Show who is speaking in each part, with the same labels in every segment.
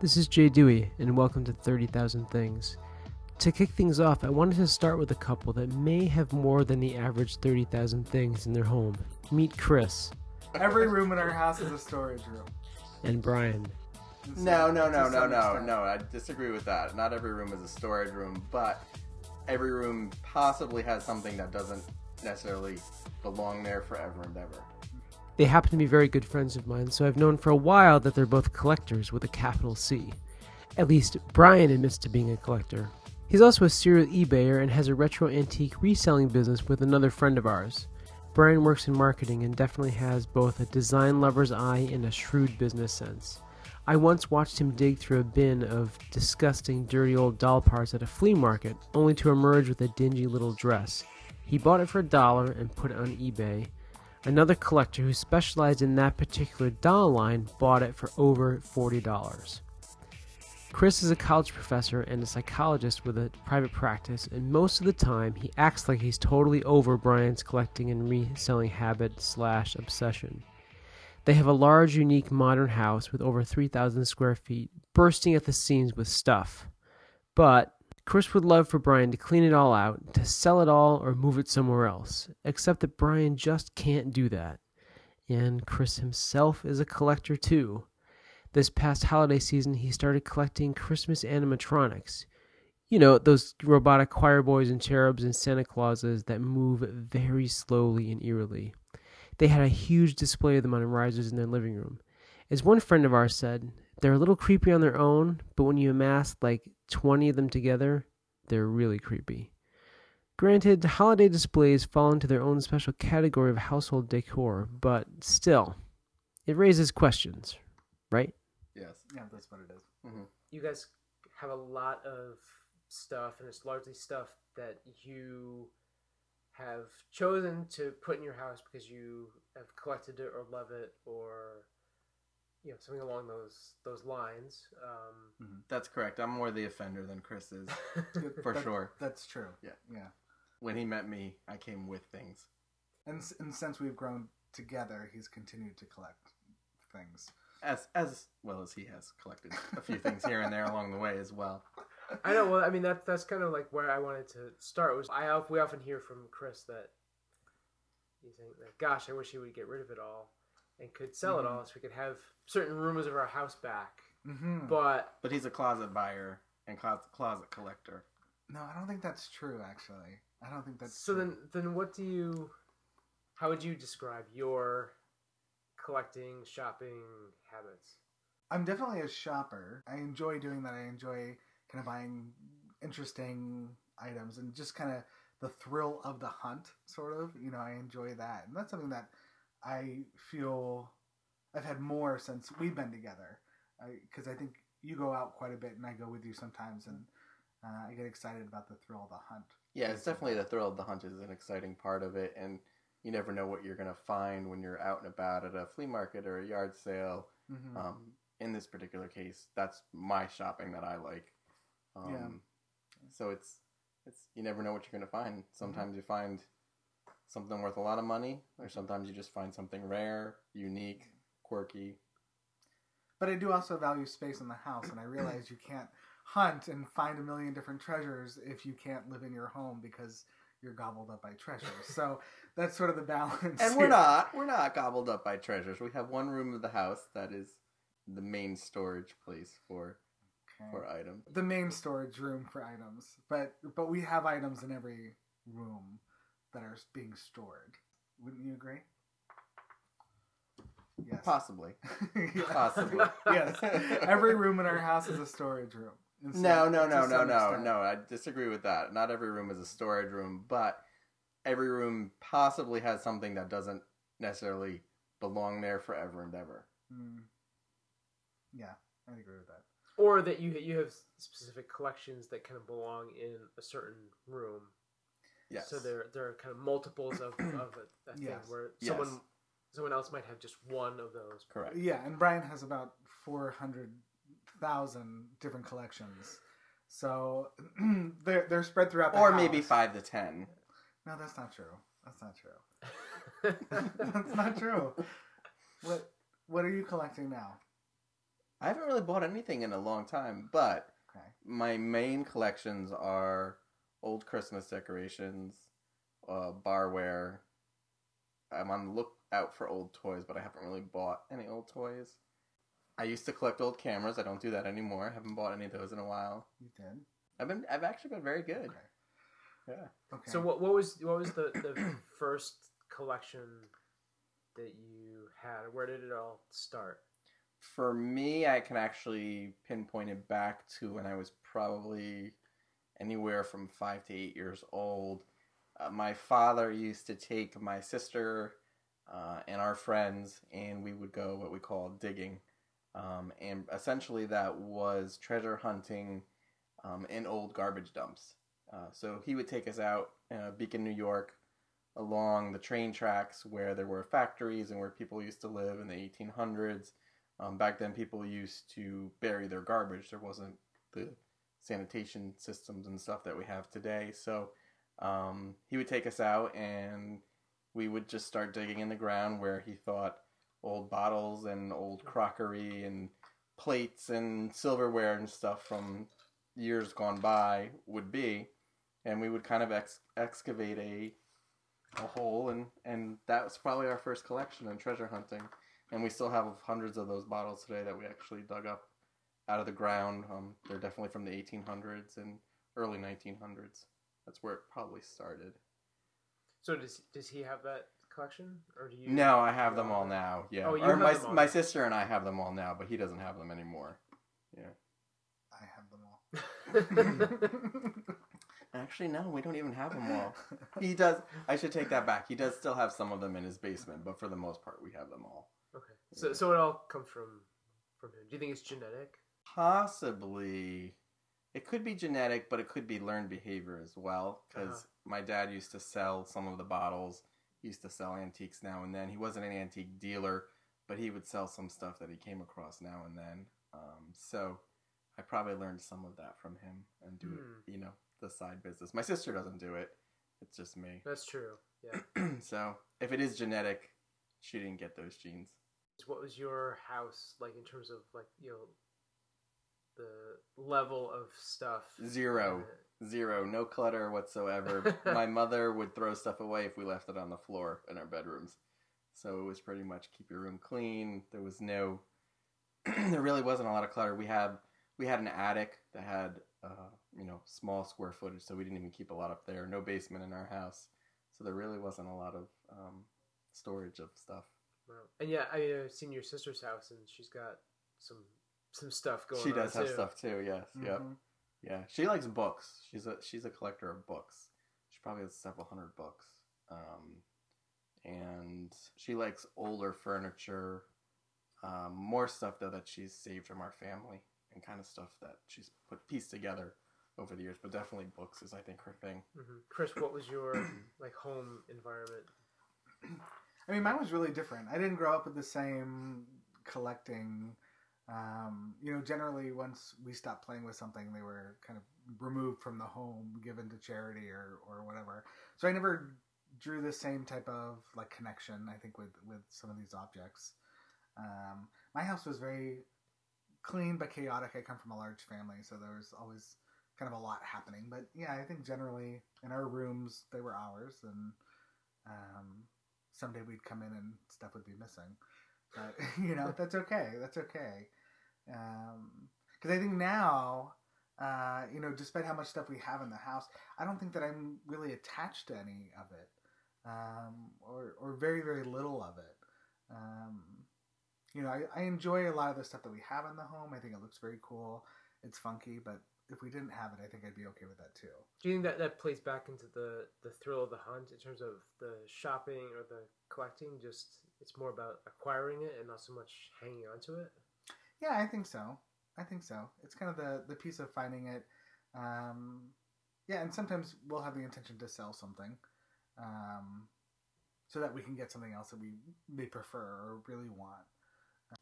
Speaker 1: This is Jay Dewey, and welcome to 30,000 Things. To kick things off, I wanted to start with a couple that may have more than the average 30,000 things in their home. Meet Chris
Speaker 2: Every room in our house is a storage room.
Speaker 1: and Brian.
Speaker 3: No, no, no, no, no, no. I disagree with that. Not every room is a storage room, but every room possibly has something that doesn't necessarily belong there forever and ever.
Speaker 1: They happen to be very good friends of mine, so I've known for a while that they're both collectors with a capital C. At least, Brian admits to being a collector. He's also a serial eBayer and has a retro antique reselling business with another friend of ours. Brian works in marketing and definitely has both a design lover's eye and a shrewd business sense. I once watched him dig through a bin of disgusting, dirty old doll parts at a flea market, only to emerge with a dingy little dress. He bought it for a dollar and put it on eBay. Another collector who specialized in that particular doll line bought it for over $40. Chris is a college professor and a psychologist with a private practice, and most of the time he acts like he's totally over Brian's collecting and reselling habit slash obsession. They have a large, unique, modern house with over 3,000 square feet, bursting at the seams with stuff. But Chris would love for Brian to clean it all out, to sell it all, or move it somewhere else. Except that Brian just can't do that. And Chris himself is a collector too. This past holiday season, he started collecting Christmas animatronics. You know, those robotic choir boys and cherubs and Santa Clauses that move very slowly and eerily. They had a huge display of them on risers in their living room. As one friend of ours said, they're a little creepy on their own, but when you amass like 20 of them together, they're really creepy. Granted, holiday displays fall into their own special category of household decor, but still, it raises questions, right?
Speaker 3: Yes.
Speaker 2: Yeah, that's what it is. Mm-hmm.
Speaker 1: You guys have a lot of stuff, and it's largely stuff that you have chosen to put in your house because you have collected it or love it, or you know something along those those lines. Um,
Speaker 3: That's correct. I'm more the offender than Chris is, for
Speaker 2: That-
Speaker 3: sure.
Speaker 2: That's true.
Speaker 3: Yeah.
Speaker 2: Yeah.
Speaker 3: When he met me, I came with things.
Speaker 2: And, and since we've grown together, he's continued to collect things.
Speaker 3: As as well as he has collected a few things here and there along the way as well.
Speaker 1: I know. Well, I mean that that's kind of like where I wanted to start. Was I we often hear from Chris that he's saying that, "Gosh, I wish he would get rid of it all and could sell it all, so we could have certain rooms of our house back."
Speaker 2: Mm-hmm.
Speaker 1: But
Speaker 3: But he's a closet buyer and closet closet collector.
Speaker 2: no, I don't think that's true. Actually, I don't think that's
Speaker 1: so
Speaker 2: true.
Speaker 1: then, then what do you? How would you describe your collecting shopping habits?
Speaker 2: I'm definitely a shopper. I enjoy doing that. I enjoy kind of buying interesting items and just kind of the thrill of the hunt, sort of. You know, I enjoy that, and that's something that I feel I've had more since we've been together. Because I, think you go out quite a bit, and I go with you sometimes, and uh, I get excited about the thrill of the hunt.
Speaker 3: Yeah, it's definitely the thrill of the hunt is an exciting part of it, and you never know what you're gonna find when you're out and about at a flea market or a yard sale.
Speaker 2: Mm-hmm.
Speaker 3: Um, in this particular case, that's my shopping that I like. Um,
Speaker 2: Yeah.
Speaker 3: So it's it's you never know what you're gonna find.
Speaker 2: Mm-hmm.
Speaker 3: Sometimes you find something worth a lot of money, or sometimes you just find something rare, unique, quirky.
Speaker 2: But I do also value space in the house, and I realize you can't hunt and find a million different treasures if you can't live in your home because you're gobbled up by treasures. So that's sort of the balance.
Speaker 3: And we're not we're not gobbled up by treasures. We have one room of the house that is the main storage place for
Speaker 2: Okay.
Speaker 3: for items.
Speaker 2: the main storage room for items, but but we have items in every room that are being stored. Wouldn't you agree? Yes.
Speaker 3: Possibly.
Speaker 2: Yeah.
Speaker 3: Possibly.
Speaker 2: yes. Every room in our house is a storage room. And so-
Speaker 3: No, no, no, no, no,
Speaker 2: extent.
Speaker 3: no. I disagree with that. Not every room is a storage room, but every room possibly has something that doesn't necessarily belong there forever and ever.
Speaker 2: Mm. Yeah, I agree with that.
Speaker 1: Or that you you have specific collections that kind of belong in a certain room.
Speaker 3: Yes.
Speaker 1: So there there are kind of multiples of, of a, a thing
Speaker 2: Yes.
Speaker 1: where
Speaker 3: Yes.
Speaker 1: someone someone else might have just one of those.
Speaker 3: correct.
Speaker 2: Yeah, and Brian has about four hundred thousand different collections, so they're they're spread throughout the
Speaker 3: Or
Speaker 2: house.
Speaker 3: maybe five to ten.
Speaker 2: No, that's not true. That's not true. that's not true. What What are you collecting now?
Speaker 3: I haven't really bought anything in a long time, but
Speaker 2: Okay.
Speaker 3: my main collections are old Christmas decorations, uh, barware. I'm on the lookout for old toys, but I haven't really bought any old toys. I used to collect old cameras. I don't do that anymore. I haven't bought any of those in a while.
Speaker 2: You did.
Speaker 3: I've been I've actually been very good.
Speaker 2: Okay.
Speaker 3: Yeah.
Speaker 2: Okay.
Speaker 4: So what what was what was the the first collection that you had? Where did it all start?
Speaker 3: For me, I can actually pinpoint it back to when I was probably anywhere from five to eight years old. Uh, my father used to take my sister uh, and our friends, and we would go what we call digging. Um, and essentially, that was treasure hunting um, in old garbage dumps. Uh, so he would take us out, uh, Beacon, New York, along the train tracks where there were factories and where people used to live in the 1800s. Um, back then, people used to bury their garbage. There wasn't the sanitation systems and stuff that we have today. So um, he would take us out, and we would just start digging in the ground where he thought old bottles and old crockery and plates and silverware and stuff from years gone by would be. And we would kind of ex- excavate a a hole, and and that was probably our first collection in treasure hunting and we still have hundreds of those bottles today that we actually dug up out of the ground. Um, they're definitely from the 1800s and early 1900s. That's where it probably started.
Speaker 4: So does does he have that collection, or do you?
Speaker 3: No, I have them all now. Yeah,
Speaker 4: Oh, you
Speaker 3: or
Speaker 4: have
Speaker 3: my
Speaker 4: them all
Speaker 3: my sister and I have them all now, but he doesn't have them anymore. Yeah.
Speaker 2: I have them all.
Speaker 3: Actually, no, we don't even have them all. He does. I should take that back. He does still have some of them in his basement, but for the most part, we have them all.
Speaker 4: okay. So so it all comes from from him. Do you think it's genetic?
Speaker 3: Possibly. It could be genetic, but it could be learned behavior as well. Because
Speaker 4: Uh-huh.
Speaker 3: my dad used to sell some of the bottles. He used to sell antiques now and then. He wasn't an antique dealer, but he would sell some stuff that he came across now and then. Um, so I probably learned some of that from him and do it, you know, the side business. My sister doesn't do it. It's just me.
Speaker 4: That's true. Yeah.
Speaker 3: so if it is genetic, she didn't get those genes.
Speaker 4: What was your house like in terms of like you know the level of stuff?
Speaker 3: Zero. Zero, no clutter whatsoever. My mother would throw stuff away if we left it on the floor in our bedrooms. So it was pretty much keep your room clean. There was no, there really wasn't a lot of clutter. We had we had an attic that had uh, you know small square footage, so we didn't even keep a lot up there. No basement in our house, so there really wasn't a lot of um, storage of stuff.
Speaker 4: Wow. And yeah, I mean, I've seen your sister's house, and she's got some some stuff going.
Speaker 3: she
Speaker 4: on
Speaker 3: does have
Speaker 4: too.
Speaker 3: stuff too. Yes. Yep.
Speaker 2: Mhm.
Speaker 3: Yeah, she likes books. She's a she's a collector of books. She probably has several hundred books. Um, and she likes older furniture, um, more stuff though that she's saved from our family, and kind of stuff that she's put pieced together over the years. But definitely books is I think her thing.
Speaker 4: hmm Chris, what was your like home environment?
Speaker 2: I mean, mine was really different. I didn't grow up with the same collecting. Um, you know, generally, once we stopped playing with something, they were kind of removed from the home, given to charity or, or whatever. So I never drew the same type of like connection. I think with with some of these objects. Um, my house was very clean but chaotic. I come from a large family, so there was always kind of a lot happening. But yeah, I think generally in our rooms they were ours, and um, someday we'd come in and stuff would be missing. But you know that's okay. That's okay. Because I think now, uh, you know, despite how much stuff we have in the house, I don't think that I'm really attached to any of it, um, or or very very little of it. Um, you know, I, I enjoy a lot of the stuff that we have in the home. I think it looks very cool. It's funky, but if we didn't have it, I think I'd be okay with that too.
Speaker 4: Do you think that that plays back into the the thrill of the hunt in terms of the shopping or the collecting? Just it's more about acquiring it and not so much hanging on to it.
Speaker 2: Yeah, I think so. I think so. It's kind of the the piece of finding it. Um, yeah, and sometimes we'll have the intention to sell something, um, so that we can get something else that we may prefer or really want.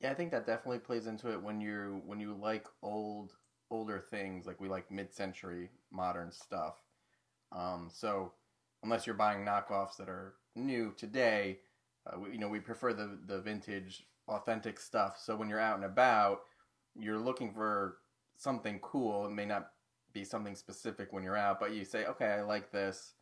Speaker 3: Yeah, I think that definitely plays into it when you when you like old older things, like we like mid century modern stuff. Um, so unless you're buying knockoffs that are new today, uh, we, you know we prefer the the vintage authentic stuff. So when you're out and about, you're looking for something cool. It may not be something specific when you're out, but you say, okay, I like this.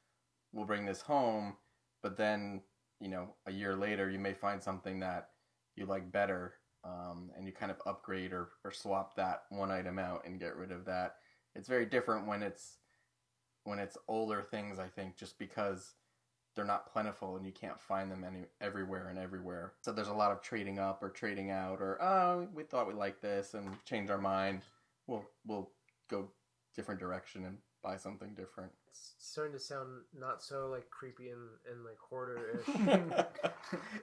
Speaker 3: We'll bring this home. But then, you know, a year later, you may find something that you like better, um, and you kind of upgrade or, or swap that one item out and get rid of that. It's very different when it's when it's older things. I think just because they're not plentiful and you can't find them any everywhere and everywhere. So there's a lot of trading up or trading out or oh we thought we liked this and change our mind. We'll we'll go different direction and buy something different.
Speaker 4: It's starting to sound not so like creepy and, and like hoarder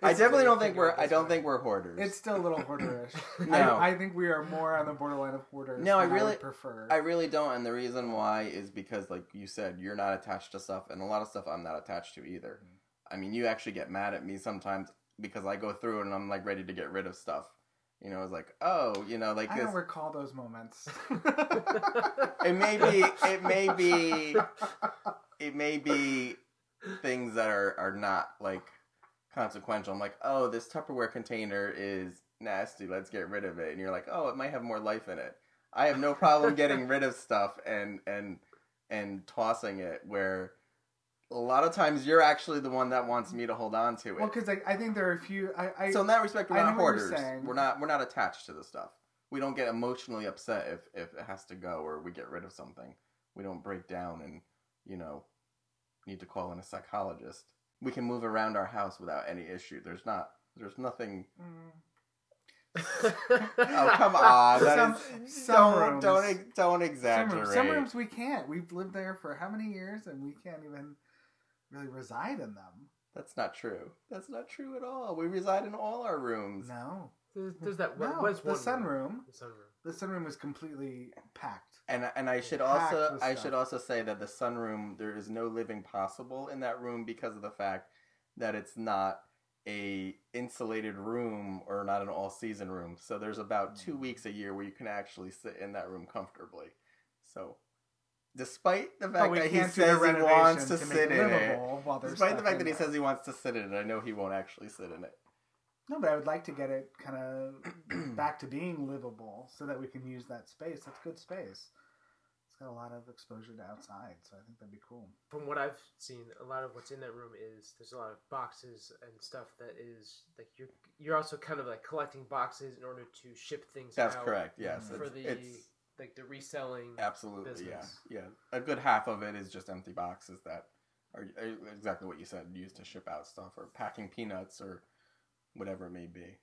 Speaker 3: I definitely don't think we're I don't
Speaker 4: way.
Speaker 3: think we're hoarders.
Speaker 2: It's still a little hoarderish.
Speaker 3: No.
Speaker 2: I, I think we are more on the borderline of hoarders.
Speaker 3: No, I
Speaker 2: than
Speaker 3: really-
Speaker 2: would prefer.
Speaker 3: I really don't, and the reason why is because, like you said, you're not attached to stuff, and a lot of stuff I'm not attached to either. Mm-hmm. I mean, you actually get mad at me sometimes because I go through and I'm like ready to get rid of stuff. You know, it's like, oh, you know, like
Speaker 2: I
Speaker 3: this.
Speaker 2: don't recall those moments.
Speaker 3: It may be, it may be, it may be things that are are not like consequential. I'm like, oh, this Tupperware container is nasty. Let's get rid of it. And you're like, oh, it might have more life in it. I have no problem getting rid of stuff and and and tossing it. Where a lot of times you're actually the one that wants me to hold on to it.
Speaker 2: well, because I, I think there are a few. I, I
Speaker 3: so in that respect, we're
Speaker 2: I
Speaker 3: not
Speaker 2: know what you're
Speaker 3: hoarders. We're not we're not attached to the stuff. We don't get emotionally upset if if it has to go or we get rid of something. We don't break down and you know need to call in a psychologist. We can move around our house without any issue. There's not there's nothing.
Speaker 2: Mm.
Speaker 3: Oh come on! That
Speaker 2: Some-
Speaker 3: is-
Speaker 2: some
Speaker 3: don't
Speaker 2: rooms-
Speaker 3: don't don't
Speaker 2: Some
Speaker 3: exaggerate.
Speaker 2: rooms, some rooms we can't. We've lived there for how many years, and we can't even really reside in them.
Speaker 3: That's not true. That's not true at all. We reside in all our rooms.
Speaker 2: No,
Speaker 4: there's, there's that
Speaker 2: No,
Speaker 4: what's
Speaker 2: the
Speaker 4: one
Speaker 2: sunroom.
Speaker 4: room? The sunroom.
Speaker 2: the sunroom is completely packed.
Speaker 3: And and I should
Speaker 2: Packed
Speaker 3: also I should also say that the sunroom there is no living possible in that room because of the fact that it's not a insulated room or not an all season room. So there's about two
Speaker 2: Mm.
Speaker 3: weeks a year where you can actually sit in that room comfortably. So despite the fact that he
Speaker 2: can't do the
Speaker 3: says he wants to
Speaker 2: to
Speaker 3: sit in it,
Speaker 2: livable while there's
Speaker 3: despite the fact that he
Speaker 2: there.
Speaker 3: says he wants to sit in it, I know he won't actually sit in it.
Speaker 2: No, but I would like to get it kind of back to being livable so that we can use that space. That's good space. It's got a lot of exposure to outside, so I think that'd be cool.
Speaker 4: From what I've seen, a lot of what's in that room is there's a lot of boxes and stuff that is like you're you're also kind of like collecting boxes in order to ship things.
Speaker 3: That's
Speaker 4: out
Speaker 3: correct. Yes,
Speaker 4: For
Speaker 3: it's,
Speaker 4: the
Speaker 3: it's
Speaker 4: like the reselling.
Speaker 3: Absolutely,
Speaker 4: business.
Speaker 3: yeah, yeah. A good half of it is just empty boxes that are are exactly what you said, used to ship out stuff or packing peanuts or whatever it may be.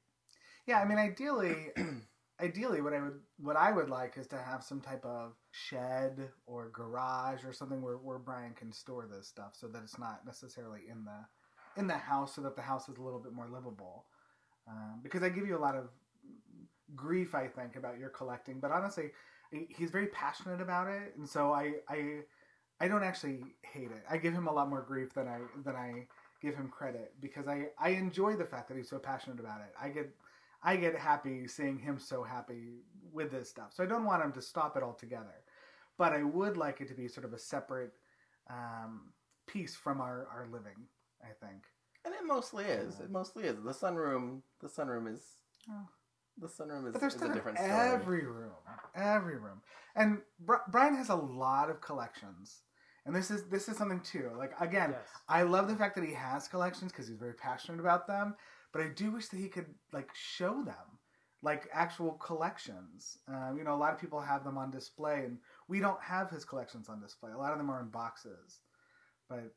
Speaker 2: Yeah, I mean, ideally, ideally, what I would what I would like is to have some type of shed or garage or something where, where Brian can store this stuff, so that it's not necessarily in the in the house, so that the house is a little bit more livable. Um, because I give you a lot of grief, I think, about your collecting, but honestly, he's very passionate about it, and so I I I don't actually hate it. I give him a lot more grief than I than I give him credit because I I enjoy the fact that he's so passionate about it. I get I get happy seeing him so happy with this stuff. So I don't want him to stop it altogether, but I would like it to be sort of a separate um, piece from our our living. I think.
Speaker 3: And it mostly is. It mostly is. The sunroom. The sunroom is.
Speaker 2: Oh.
Speaker 3: The sunroom is,
Speaker 2: But there's
Speaker 3: is
Speaker 2: stuff
Speaker 3: a
Speaker 2: in
Speaker 3: different story.
Speaker 2: every room, every room, and Bri- Brian has a lot of collections, and this is this is something too. Like again,
Speaker 4: Yes.
Speaker 2: I love the fact that he has collections because he's very passionate about them. But I do wish that he could like show them, like actual collections. Um, you know, a lot of people have them on display, and we don't have his collections on display. A lot of them are in boxes, but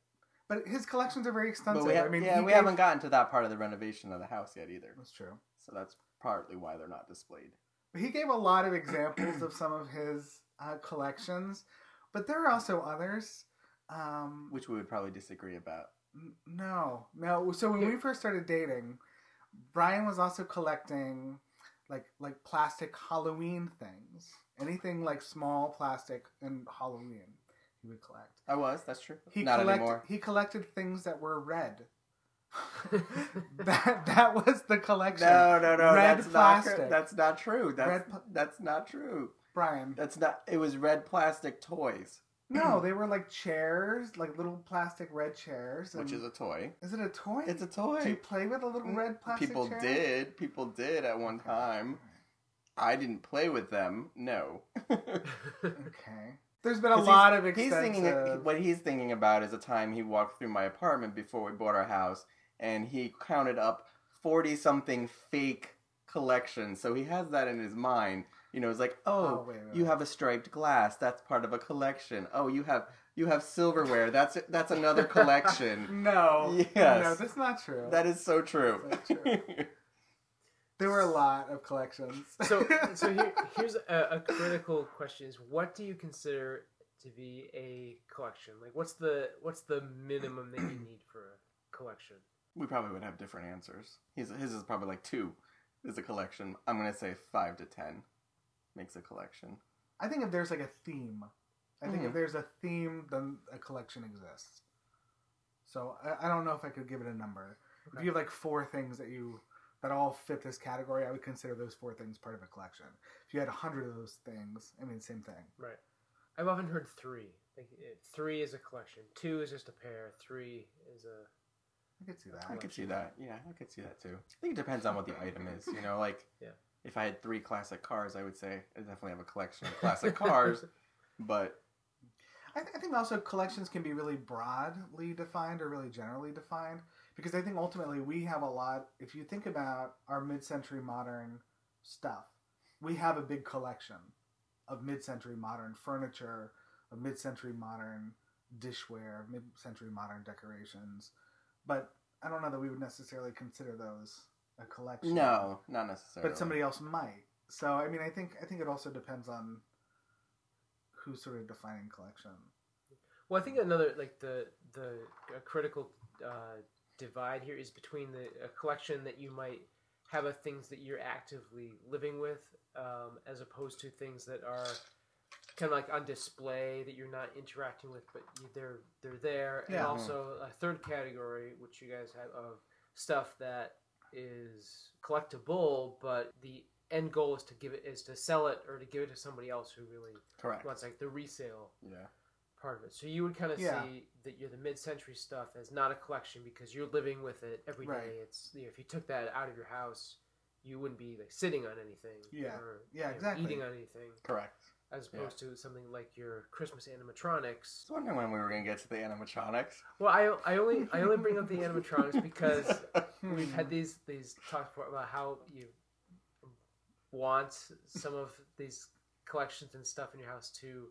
Speaker 2: but his collections are very extensive.
Speaker 3: But we, ha-
Speaker 2: I mean,
Speaker 3: yeah, we
Speaker 2: gave-
Speaker 3: haven't gotten to that part of the renovation of the house yet either.
Speaker 2: That's true.
Speaker 3: So that's partly why they're not displayed.
Speaker 2: He gave a lot of examples of some of his uh, collections, but there are also others. Um,
Speaker 3: Which we would probably disagree about.
Speaker 2: N- No, no. So when we first started dating, Brian was also collecting like like plastic Halloween things. Anything like small plastic and Halloween, he would collect.
Speaker 3: I was. That's true.
Speaker 2: He
Speaker 3: not
Speaker 2: collected
Speaker 3: anymore.
Speaker 2: he collected things that were red. that that was the collection.
Speaker 3: No, no, no.
Speaker 2: Red
Speaker 3: that's
Speaker 2: plastic.
Speaker 3: not. That's not true. That's that's not true.
Speaker 2: Brian.
Speaker 3: That's not. It was red plastic toys,
Speaker 2: No, they were like chairs, like little plastic red chairs.
Speaker 3: which is a toy.
Speaker 2: is it a toy?
Speaker 3: It's a toy.
Speaker 2: Do you play with a little mm, red plastic
Speaker 3: People
Speaker 2: chair?
Speaker 3: did. People did at one time. I didn't play with them. No.
Speaker 2: Okay. There's been a lot of
Speaker 3: he's thinking what he's thinking about is a time he walked through my apartment before we bought our house, and he counted up forty something fake collections. So he has that in his mind. You know, it's like, oh,
Speaker 2: Oh, wait, wait,
Speaker 3: you
Speaker 2: wait.
Speaker 3: have a striped glass. That's part of a collection. Oh, you have you have silverware. That's that's another collection.
Speaker 2: No.
Speaker 3: Yes.
Speaker 2: No, that's not true.
Speaker 3: that is so true.
Speaker 2: That's true. there were a lot of collections.
Speaker 4: so, so here, here's a, a critical question: Is what do you consider to be a collection? Like, what's the what's the minimum that you need for a collection?
Speaker 3: We probably would have different answers. His his is probably like two is a collection. I'm gonna say five to ten makes a collection.
Speaker 2: I think if there's like a theme, I think if
Speaker 3: Mhm.
Speaker 2: there's a theme, then a collection exists. So I, I don't know if I could give it a number. If you have like four things that you that all fit this category, I would consider those four things part of a collection. If you had a hundred of those things, I mean, same thing.
Speaker 4: Right. I've often heard three. Like, three is a collection. Two is just a pair. Three is a
Speaker 2: I could see that.
Speaker 3: I could see that. Yeah, I could see that too. I think it depends on what the item is. You know, like
Speaker 4: Yeah.
Speaker 3: if I had three classic cars, I would say I definitely have a collection of classic cars. But
Speaker 2: I, th- I think also collections can be really broadly defined or really generally defined because I think ultimately we have a lot. If you think about our mid-century modern stuff, we have a big collection of mid-century modern furniture, of mid-century modern dishware, of mid-century modern decorations. But I don't know that we would necessarily consider those a collection.
Speaker 3: no, not necessarily.
Speaker 2: but somebody else might. So I mean, I think I think it also depends on who's sort of defining collection.
Speaker 4: Well, I think another like the the a critical uh, divide here is between the a collection that you might have of things that you're actively living with, um, as opposed to things that are kind of like on display that you're not interacting with, but you, they're they're there. And
Speaker 2: Yeah.
Speaker 4: also a third category, which you guys have of stuff that is collectible, but the end goal is to give it is to sell it or to give it to somebody else who really
Speaker 3: correct.
Speaker 4: wants like the resale
Speaker 3: Yeah.
Speaker 4: part of it. So you would kind of
Speaker 2: Yeah.
Speaker 4: see that you're the mid-century stuff as not a collection because you're living with it every day.
Speaker 2: Right.
Speaker 4: It's you know, if you took that out of your house, you wouldn't be like sitting on anything.
Speaker 2: Yeah.
Speaker 4: Or,
Speaker 2: Yeah,
Speaker 4: you know,
Speaker 2: exactly.
Speaker 4: Eating on anything,
Speaker 3: Correct.
Speaker 4: As
Speaker 3: Yeah.
Speaker 4: opposed to something like your Christmas animatronics.
Speaker 3: I was wondering when we were gonna get to the animatronics.
Speaker 4: Well, I, I only I only bring up the animatronics because we've
Speaker 2: Hmm.
Speaker 4: had these these talks about how you want some of these collections and stuff in your house to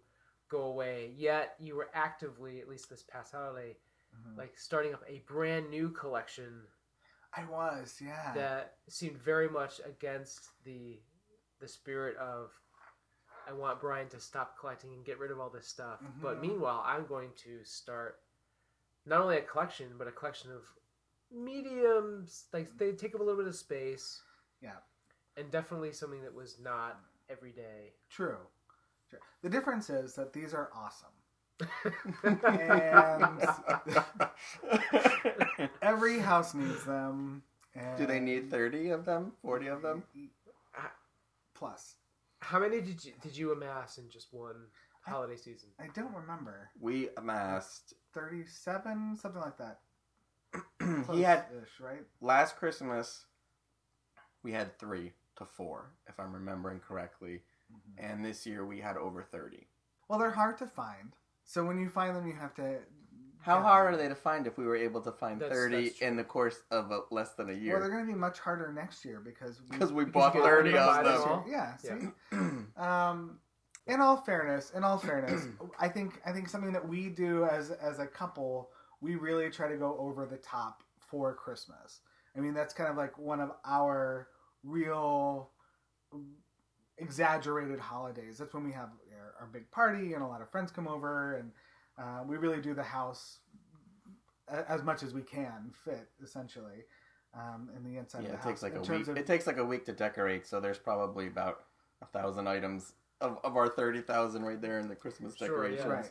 Speaker 4: go away. Yet you were actively, at least this past holiday,
Speaker 2: Mhm.
Speaker 4: like starting up a brand new collection
Speaker 2: I was, yeah.
Speaker 4: that seemed very much against the the spirit of I want Brian to stop collecting and get rid of all this stuff. But
Speaker 2: Mhm.
Speaker 4: meanwhile, I'm going to start not only a collection, but a collection of mediums. Like they take up a little bit of space.
Speaker 2: Yeah.
Speaker 4: And definitely something that was not every day.
Speaker 2: True. True. The difference is that these are awesome. and Every house needs them. And
Speaker 3: Do they need thirty of them? Forty of them?
Speaker 2: Plus.
Speaker 4: How many did you did you amass in just one holiday season?
Speaker 2: I don't remember.
Speaker 3: We amassed.
Speaker 2: 37, something like that.
Speaker 3: he had
Speaker 2: Close-ish, right?
Speaker 3: last Christmas. We had three to four, if I'm remembering correctly,
Speaker 2: Mhm.
Speaker 3: and this year we had over thirty.
Speaker 2: Well, they're hard to find. So when you find them, you have to.
Speaker 3: How
Speaker 2: get
Speaker 3: hard are they to find if we were able to find
Speaker 4: That's-
Speaker 3: 30
Speaker 4: that's
Speaker 3: in the course of a, less than a year?
Speaker 2: Well, they're going to be much harder next year because we,
Speaker 3: Because we
Speaker 4: Because
Speaker 3: bought
Speaker 4: you
Speaker 3: 30
Speaker 4: rid of
Speaker 3: of
Speaker 4: them
Speaker 3: them.
Speaker 2: Yeah.
Speaker 4: Yeah.
Speaker 2: See, um, in all fairness, in all fairness, I think I think something that we do as as a couple, we really try to go over the top for Christmas. I mean, that's kind of like one of our real exaggerated holidays. That's when we have our, our big party and a lot of friends come over, and uh, we really do the house a- as much as we can fit, essentially, um, in the inside
Speaker 3: yeah,
Speaker 2: of
Speaker 3: it
Speaker 2: the
Speaker 3: takes like
Speaker 2: in
Speaker 3: a week.
Speaker 2: of-
Speaker 3: It takes like a week to decorate, so there's probably about a thousand items of, of our thirty thousand right there in the Christmas
Speaker 4: Sure, yeah.
Speaker 3: decorations.
Speaker 2: Right,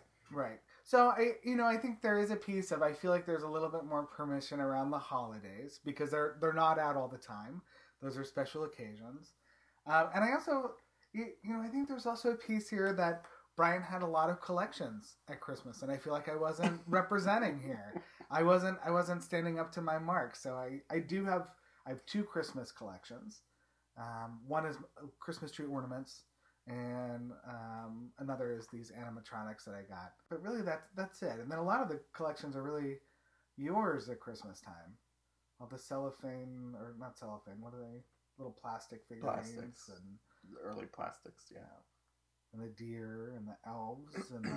Speaker 2: right. So I, you know, I think there is a piece of I feel like there's a little bit more permission around the holidays because they're they're not out all the time. Those are special occasions, um, and I also, you, you know, I think there's also a piece here that Brian had a lot of collections at Christmas, and I feel like I wasn't representing here. I wasn't I wasn't standing up to my mark. So I I do have I have two Christmas collections. Um, one is Christmas tree ornaments, and um, another is these animatronics that I got. But really, that's that's it. And then a lot of the collections are really yours at Christmas time. All the cellophane or not cellophane. What are they? Little plastic figurines
Speaker 3: Plastics.
Speaker 2: and
Speaker 3: The early plastics, yeah.
Speaker 2: And the deer and the elves and the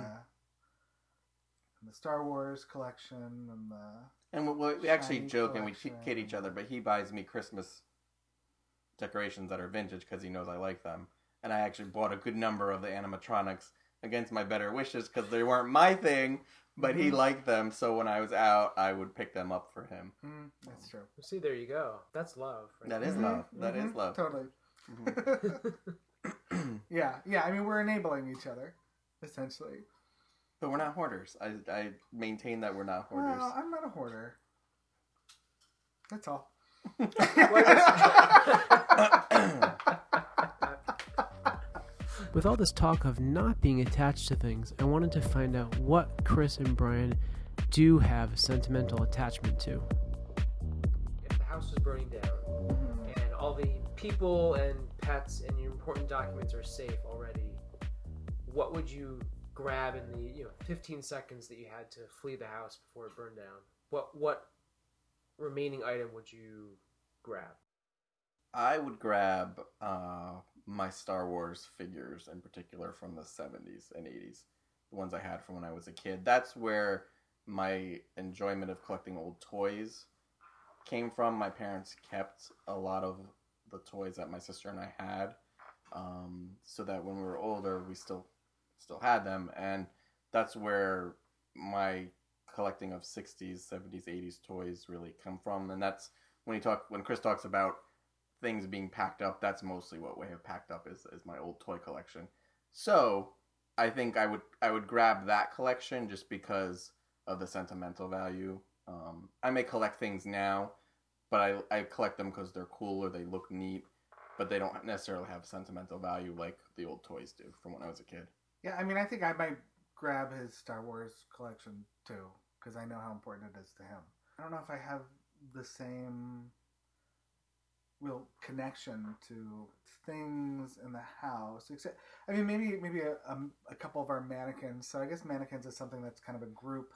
Speaker 2: and the Star Wars collection and the
Speaker 3: And we, we actually
Speaker 2: Shiny
Speaker 3: joke and we
Speaker 2: collection.
Speaker 3: kid each other, but he buys me Christmas decorations that are vintage because he knows I like them. And I actually bought a good number of the animatronics against my better wishes because they weren't my thing, but he
Speaker 2: Mhm.
Speaker 3: liked them. So when I was out, I would pick them up for him.
Speaker 2: Mm, that's true.
Speaker 4: See, there you go. That's love. right
Speaker 3: That is love. That is
Speaker 2: mhm,
Speaker 3: love.
Speaker 2: Totally.
Speaker 3: Mhm.
Speaker 2: yeah, yeah. I mean, we're enabling each other, essentially.
Speaker 3: but we're not hoarders. I, I maintain that we're not hoarders.
Speaker 2: Well, I'm not a hoarder. That's all.
Speaker 4: With all this talk of not being attached to things, I wanted to find out what Chris and Brian do have a sentimental attachment to. If the house was burning down and all the people and pets and your important documents are safe already, what would you grab in the you know 15 seconds that you had to flee the house before it burned down? What what remaining item would you grab?
Speaker 3: I would grab uh, my Star Wars figures in particular from the 70s and 80s, the ones I had from when I was a kid. That's where my enjoyment of collecting old toys came from. My parents kept a lot of the toys that my sister and I had, um, so that when we were older, we still still had them, and that's where my collecting of 60s, 70s, 80s toys really come from. And that's when he talk when Chris talks about things being packed up, that's mostly what we have packed up is, is my old toy collection. So I think I would I would grab that collection just because of the sentimental value. Um, I may collect things now, but I, I collect them because they're cool or they look neat, but they don't necessarily have sentimental value like the old toys do from when I was a kid.
Speaker 2: Yeah, I mean, I think I might grab his Star Wars collection too, because I know how important it is to him. I don't know if I have the same real connection to things in the house, except I mean, maybe maybe a, a, a couple of our mannequins. So I guess mannequins is something that's kind of a group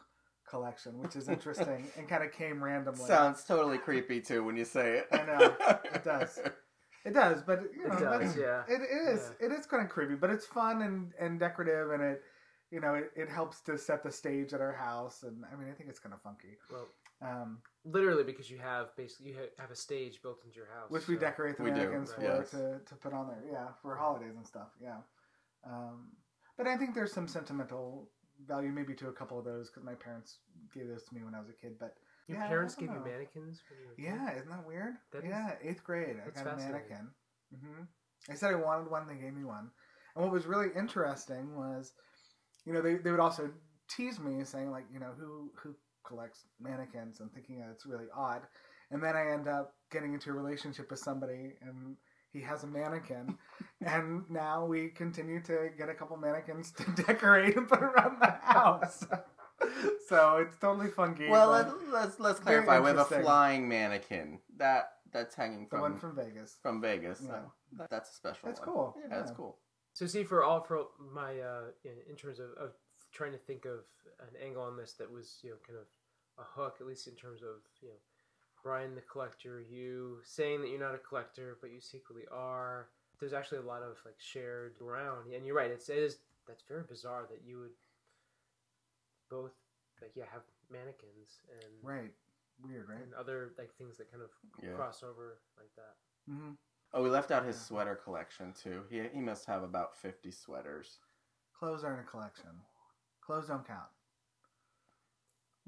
Speaker 2: collection, which is interesting and kind of came randomly.
Speaker 3: Sounds totally creepy too when you say it.
Speaker 2: I know, it does. It does, but you know,
Speaker 4: It does,
Speaker 2: that's-
Speaker 4: yeah.
Speaker 2: It is. It is kind of creepy, but it's fun and, and decorative, and it, you know, it, it helps to set the stage at our house. And I mean, I think it's kind of funky.
Speaker 4: Well,
Speaker 2: Um,
Speaker 4: literally because you have basically you have a stage built into your house,
Speaker 2: which we decorate the
Speaker 3: We do,
Speaker 2: mannequins for
Speaker 3: yes.
Speaker 2: to, to put on there, yeah, for holidays and stuff, yeah. Um, but I think there's some sentimental value maybe to a couple of those because my parents gave those to me when I was a kid. But
Speaker 4: Your
Speaker 2: yeah,
Speaker 4: parents gave you
Speaker 2: know.
Speaker 4: mannequins you kid?
Speaker 2: Yeah, isn't that weird?
Speaker 4: That is-
Speaker 2: yeah, eighth grade, I got a mannequin. hmm I said I wanted one, they gave me one. And what was really interesting was, you know, they, they would also tease me saying like, you know, who who collects mannequins and thinking that it's really odd. And then I end up getting into a relationship with somebody and he has a mannequin and now we continue to get a couple mannequins to decorate and put around the house. so it's totally funky.
Speaker 3: Well, let, let's let's clarify. We have a flying mannequin that that's hanging from
Speaker 2: the
Speaker 3: from
Speaker 2: one from Vegas.
Speaker 3: from Vegas. So
Speaker 2: Yeah.
Speaker 3: that, that's a special.
Speaker 2: That's
Speaker 3: one.
Speaker 2: cool.
Speaker 3: Yeah, that's cool.
Speaker 4: So see, for all for my uh, in, in terms of, of trying to think of an angle on this that was you know kind of a hook, at least in terms of you know Brian the collector, you saying that you're not a collector but you secretly are. There's actually a lot of like shared ground, and you're right. It's it is that's very bizarre that you would both like yeah have mannequins and
Speaker 2: Right. Weird, right?
Speaker 4: and other like things that kind of
Speaker 3: Yeah.
Speaker 4: cross over like that.
Speaker 2: Mm-hmm.
Speaker 3: Oh, we left out his
Speaker 2: Yeah.
Speaker 3: sweater collection too. He he must have about fifty sweaters.
Speaker 2: Clothes aren't a collection. Clothes don't count.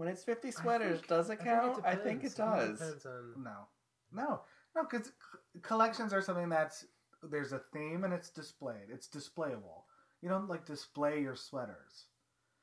Speaker 3: When it's fifty sweaters,
Speaker 2: think-
Speaker 3: does it count? I think it
Speaker 4: depends. I
Speaker 3: does.
Speaker 4: depends on
Speaker 2: No, no, no. Because collections are something that's there's a theme and it's displayed. It's displayable. You don't like display your sweaters.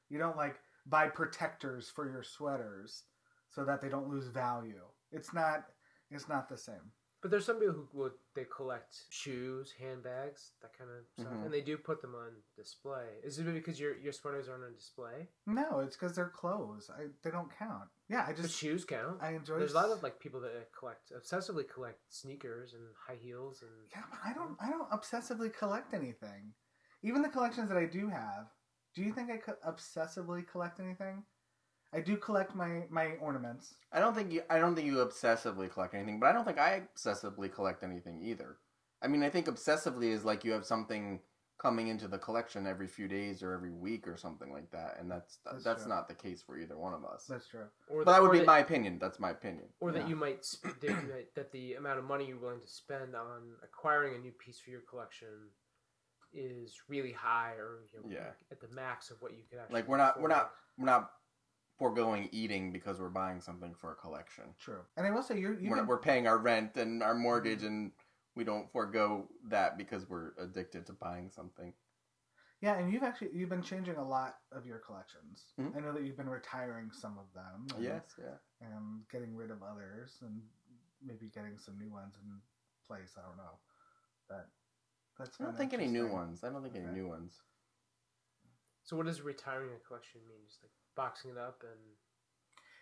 Speaker 2: You don't like buy protectors for your sweaters so that they don't lose value. It's not. It's not the same.
Speaker 4: But there's some people who would they collect shoes, handbags, that kind of stuff,
Speaker 3: Mhm.
Speaker 4: and they do put them on display. Is it because your your sweaters aren't on display?
Speaker 2: No, it's because they're clothes. I, they don't count. Yeah, I
Speaker 4: But
Speaker 2: just
Speaker 4: shoes count.
Speaker 2: I enjoy.
Speaker 4: There's a lot of like people that collect obsessively collect sneakers and high heels and
Speaker 2: Yeah, but I don't. I don't obsessively collect anything. Even the collections that I do have. Do you think I co- obsessively collect anything? I do collect my my ornaments.
Speaker 3: I don't think you. I don't think you obsessively collect anything, but I don't think I obsessively collect anything either. I mean, I think obsessively is like you have something coming into the collection every few days or every week or something like that, and that's
Speaker 2: That's
Speaker 3: that's, not the case for either one of us.
Speaker 2: That's true.
Speaker 4: or
Speaker 3: but that would be
Speaker 4: that-
Speaker 3: my opinion. That's my opinion.
Speaker 4: or that
Speaker 2: Yeah.
Speaker 4: you might sp- that, you might- that the amount of money you're willing to spend on acquiring a new piece for your collection is really high or you know,
Speaker 3: Yeah.
Speaker 4: at the max of what you could actually
Speaker 3: Like we're not we're not we're not foregoing eating because we're buying something for a collection.
Speaker 2: True. And I will say you're you
Speaker 3: We're, we're paying our rent and our mortgage, and we don't forego that because we're addicted to buying something.
Speaker 2: yeah, and you've actually you've been changing a lot of your collections.
Speaker 3: Mhm.
Speaker 2: I know that you've been retiring some of them. and-
Speaker 3: Yes, yeah.
Speaker 2: and getting rid of others and maybe getting some new ones in place. I don't know, but that's.
Speaker 3: I don't think any new ones. I don't think any new ones.
Speaker 4: So what does retiring a collection mean? Just like boxing it up and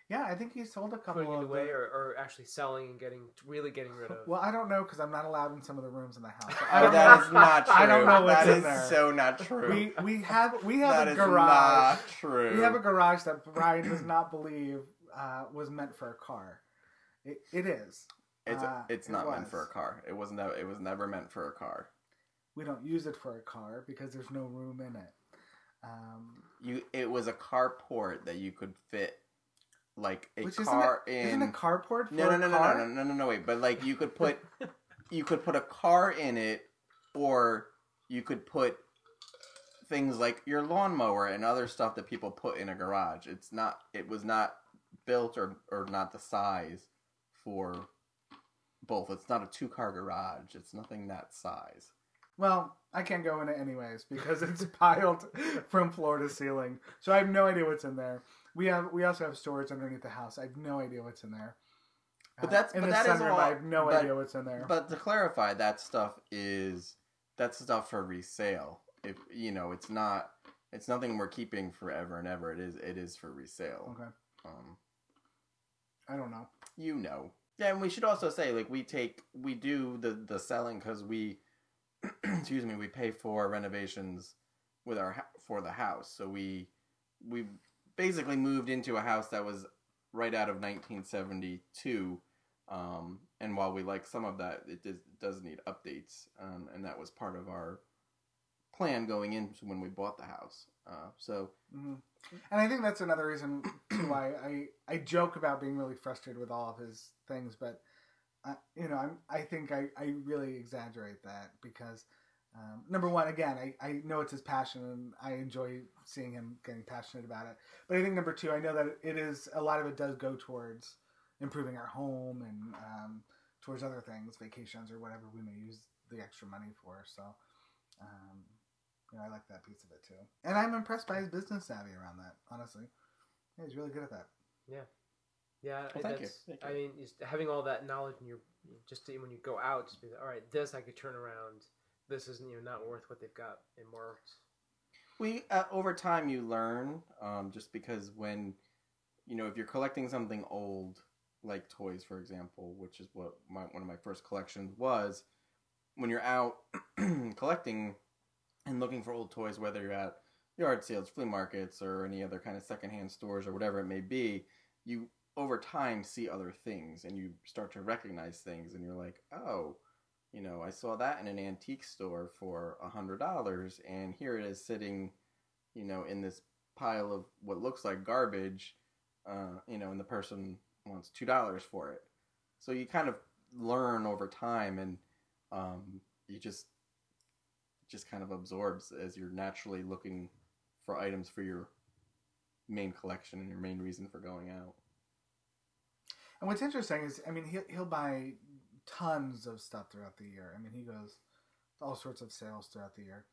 Speaker 2: Yeah, I think he sold a couple
Speaker 4: putting it
Speaker 2: of
Speaker 4: away,
Speaker 2: the-
Speaker 4: or, or actually selling and getting really getting rid of.
Speaker 2: Well, I don't know because I'm not allowed in some of the rooms in the house.
Speaker 3: Oh,
Speaker 2: I don't
Speaker 3: that
Speaker 2: know.
Speaker 3: is not true.
Speaker 2: I don't know what's
Speaker 3: That
Speaker 2: in
Speaker 3: is
Speaker 2: there.
Speaker 3: so not true.
Speaker 2: We we have we have
Speaker 3: That
Speaker 2: a
Speaker 3: is
Speaker 2: garage.
Speaker 3: not true.
Speaker 2: We have a garage that Brian does not believe uh, was meant for a car. It, it is.
Speaker 3: It's
Speaker 2: Uh,
Speaker 3: it's
Speaker 2: it
Speaker 3: not meant for a car. It wasn't. It was never meant for a car.
Speaker 2: We don't use it for a car because there's no room in it.
Speaker 3: You. It was a carport that you could fit, like a
Speaker 2: which isn't
Speaker 3: car in.
Speaker 2: isn't a carport for
Speaker 3: no, no,
Speaker 2: a
Speaker 3: no, no, no, no, no, no, no. Wait, but like you could put, you could put a car in it, or you could put things like your lawnmower and other stuff that people put in a garage. It's not. It was not built or or not the size for both. It's not a two car garage. It's nothing that size.
Speaker 2: Well, I can't go in it anyways because it's piled from floor to ceiling. So I have no idea what's in there. We have we also have storage underneath the house. I have no idea what's in there.
Speaker 3: But
Speaker 2: Uh,
Speaker 3: that's-
Speaker 2: in
Speaker 3: but
Speaker 2: the
Speaker 3: that is all-
Speaker 2: I have no
Speaker 3: but-
Speaker 2: idea what's in there.
Speaker 3: But to clarify, that stuff is that's stuff for resale. If you know, it's not. It's nothing we're keeping forever and ever. It is. It is for resale.
Speaker 2: okay,
Speaker 3: Um,
Speaker 2: I don't know.
Speaker 3: you know. Yeah, and we should also say like we take we do the the selling because we, excuse me, we pay for renovations with our for the house. So we we basically moved into a house that was right out of 1972. Um, and while we like some of that, it does, does need updates, um, and that was part of our plan going into when we bought the house. Uh, so
Speaker 2: hmm And I think that's another reason why I I joke about being really frustrated with all of his things, but uh, you know I'm I think I I really exaggerate that because. Um, number one, again, I, I know it's his passion and I enjoy seeing him getting passionate about it. But I think number two, I know that it is a lot of it does go towards improving our home and um, towards other things, vacations or whatever we may use the extra money for. So, um, you know, I like that piece of it too. And I'm impressed by his business savvy around that. Honestly, yeah, he's really good at that.
Speaker 4: Yeah,
Speaker 3: Well,
Speaker 4: I-
Speaker 3: thank you. Thank you.
Speaker 4: I mean, just having all that knowledge in your just to, when you go out, just be like, all right, this I could turn around. This isn't you know not worth what they've got. It works.
Speaker 3: We uh, over time you learn, um, just because when you know if you're collecting something old, like toys, for example, which is what my one of my first collections was. When you're out collecting and looking for old toys, whether you're at yard sales, flea markets, or any other kind of secondhand stores or whatever it may be, you over time see other things and you start to recognize things, and you're like, oh, you know, I saw that in an antique store for a hundred dollars, and here it is sitting, you know, in this pile of what looks like garbage, uh, you know, and the person wants two dollars for it. So you kind of learn over time, and um, you just just kind of absorbs as you're naturally looking for items for your main collection and your main reason for going out.
Speaker 2: And what's interesting is, I mean, he'll, he'll buy tons of stuff throughout the year. I mean, he goes all sorts of sales throughout the year.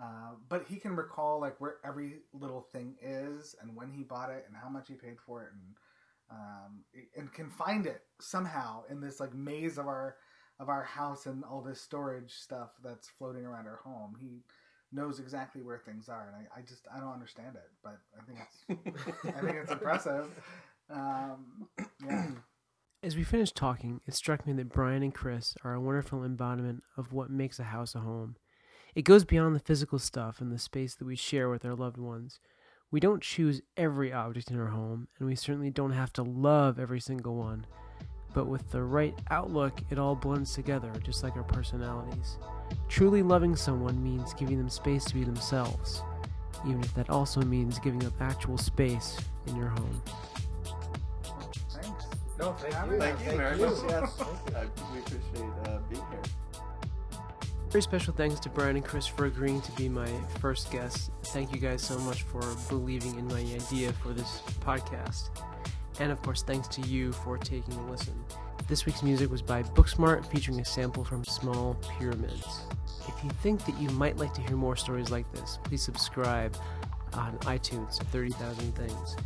Speaker 2: Uh, but he can recall like where every little thing is and when he bought it and how much he paid for it and um, and can find it somehow in this like maze of our of our house and all this storage stuff that's floating around our home. He knows exactly where things are, and I, I just I don't understand it, but I think it's I think it's impressive. Um, yeah.
Speaker 1: As we finished talking, it struck me that Brian and Chris are a wonderful embodiment of what makes a house a home. It goes beyond the physical stuff and the space that we share with our loved ones. We don't choose every object in our home, and we certainly don't have to love every single one. But with the right outlook, it all blends together, just like our personalities. Truly loving someone means giving them space to be themselves, even if that also means giving up actual space in your home.
Speaker 2: Thanks.
Speaker 1: No, thank
Speaker 2: you.
Speaker 3: Thank you very
Speaker 1: you.
Speaker 3: much. Yes,
Speaker 1: Thank you.
Speaker 3: we appreciate uh, being here.
Speaker 1: Very special thanks to Brian and Chris for agreeing to be my first guests. Thank you guys so much for believing in my idea for this podcast. And of course, thanks to you for taking a listen. This week's music was by Booksmart, featuring a sample from Small Pyramids. If you think that you might like to hear more stories like this, please subscribe on iTunes to 30,000 Things.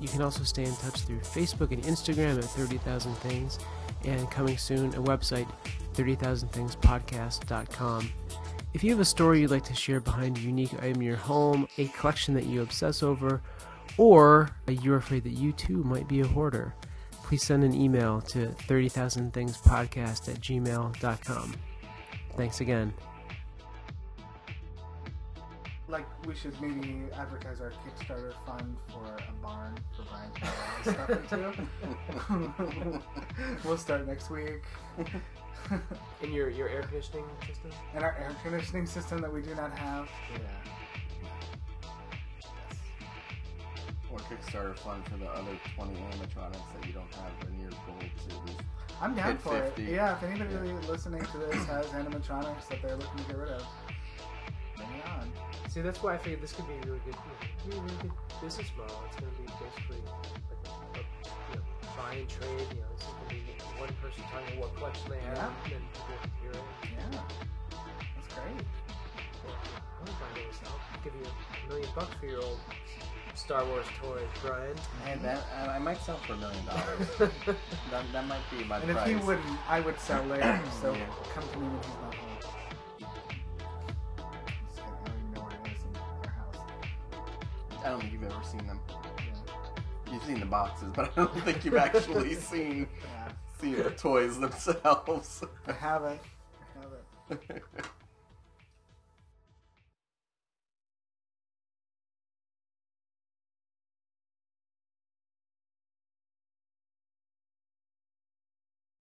Speaker 1: You can also stay in touch through Facebook and Instagram at 30,000 Things, and coming soon, a website, 30,000thingspodcast.com. If you have a story you'd like to share behind a unique item in your home, a collection that you obsess over, or you're afraid that you too might be a hoarder, please send an email to 30,000thingspodcast at gmail.com. Thanks again.
Speaker 2: Like we should maybe advertise our Kickstarter fund for a barn for Brian to put all his stuff into. we'll start next week.
Speaker 1: In your, your air conditioning system?
Speaker 2: and our air conditioning system that we do not have.
Speaker 1: Yeah.
Speaker 3: Or Kickstarter fund for the other 20 animatronics that you don't have in your goal to at least
Speaker 2: I'm down
Speaker 3: Hit
Speaker 2: for
Speaker 3: 50.
Speaker 2: it. Yeah, if anybody listening to this has animatronics that they're looking to get rid of, bring it on.
Speaker 1: See, that's why I figured this could be a really good, you know, really good business model. It's going to be basically like a, a you know, buy and trade. You know, it's going to be one person talking about what collection they have,
Speaker 2: Yeah.
Speaker 1: and people can hear it.
Speaker 2: Yeah, that's great.
Speaker 1: I would buy those. I'll give you a million bucks for your old Star Wars toys, Brian.
Speaker 3: And that I I might sell for a million dollars. That, that might be my
Speaker 2: And if
Speaker 3: price.
Speaker 2: he wouldn't, I would sell later. So
Speaker 3: Yeah.
Speaker 2: come to me when he's not home.
Speaker 3: Don't think you've ever seen them.
Speaker 2: Yeah.
Speaker 3: You've seen the boxes, but I don't think you've actually seen
Speaker 2: Yeah.
Speaker 3: seen the toys themselves.
Speaker 2: I haven't. I haven't.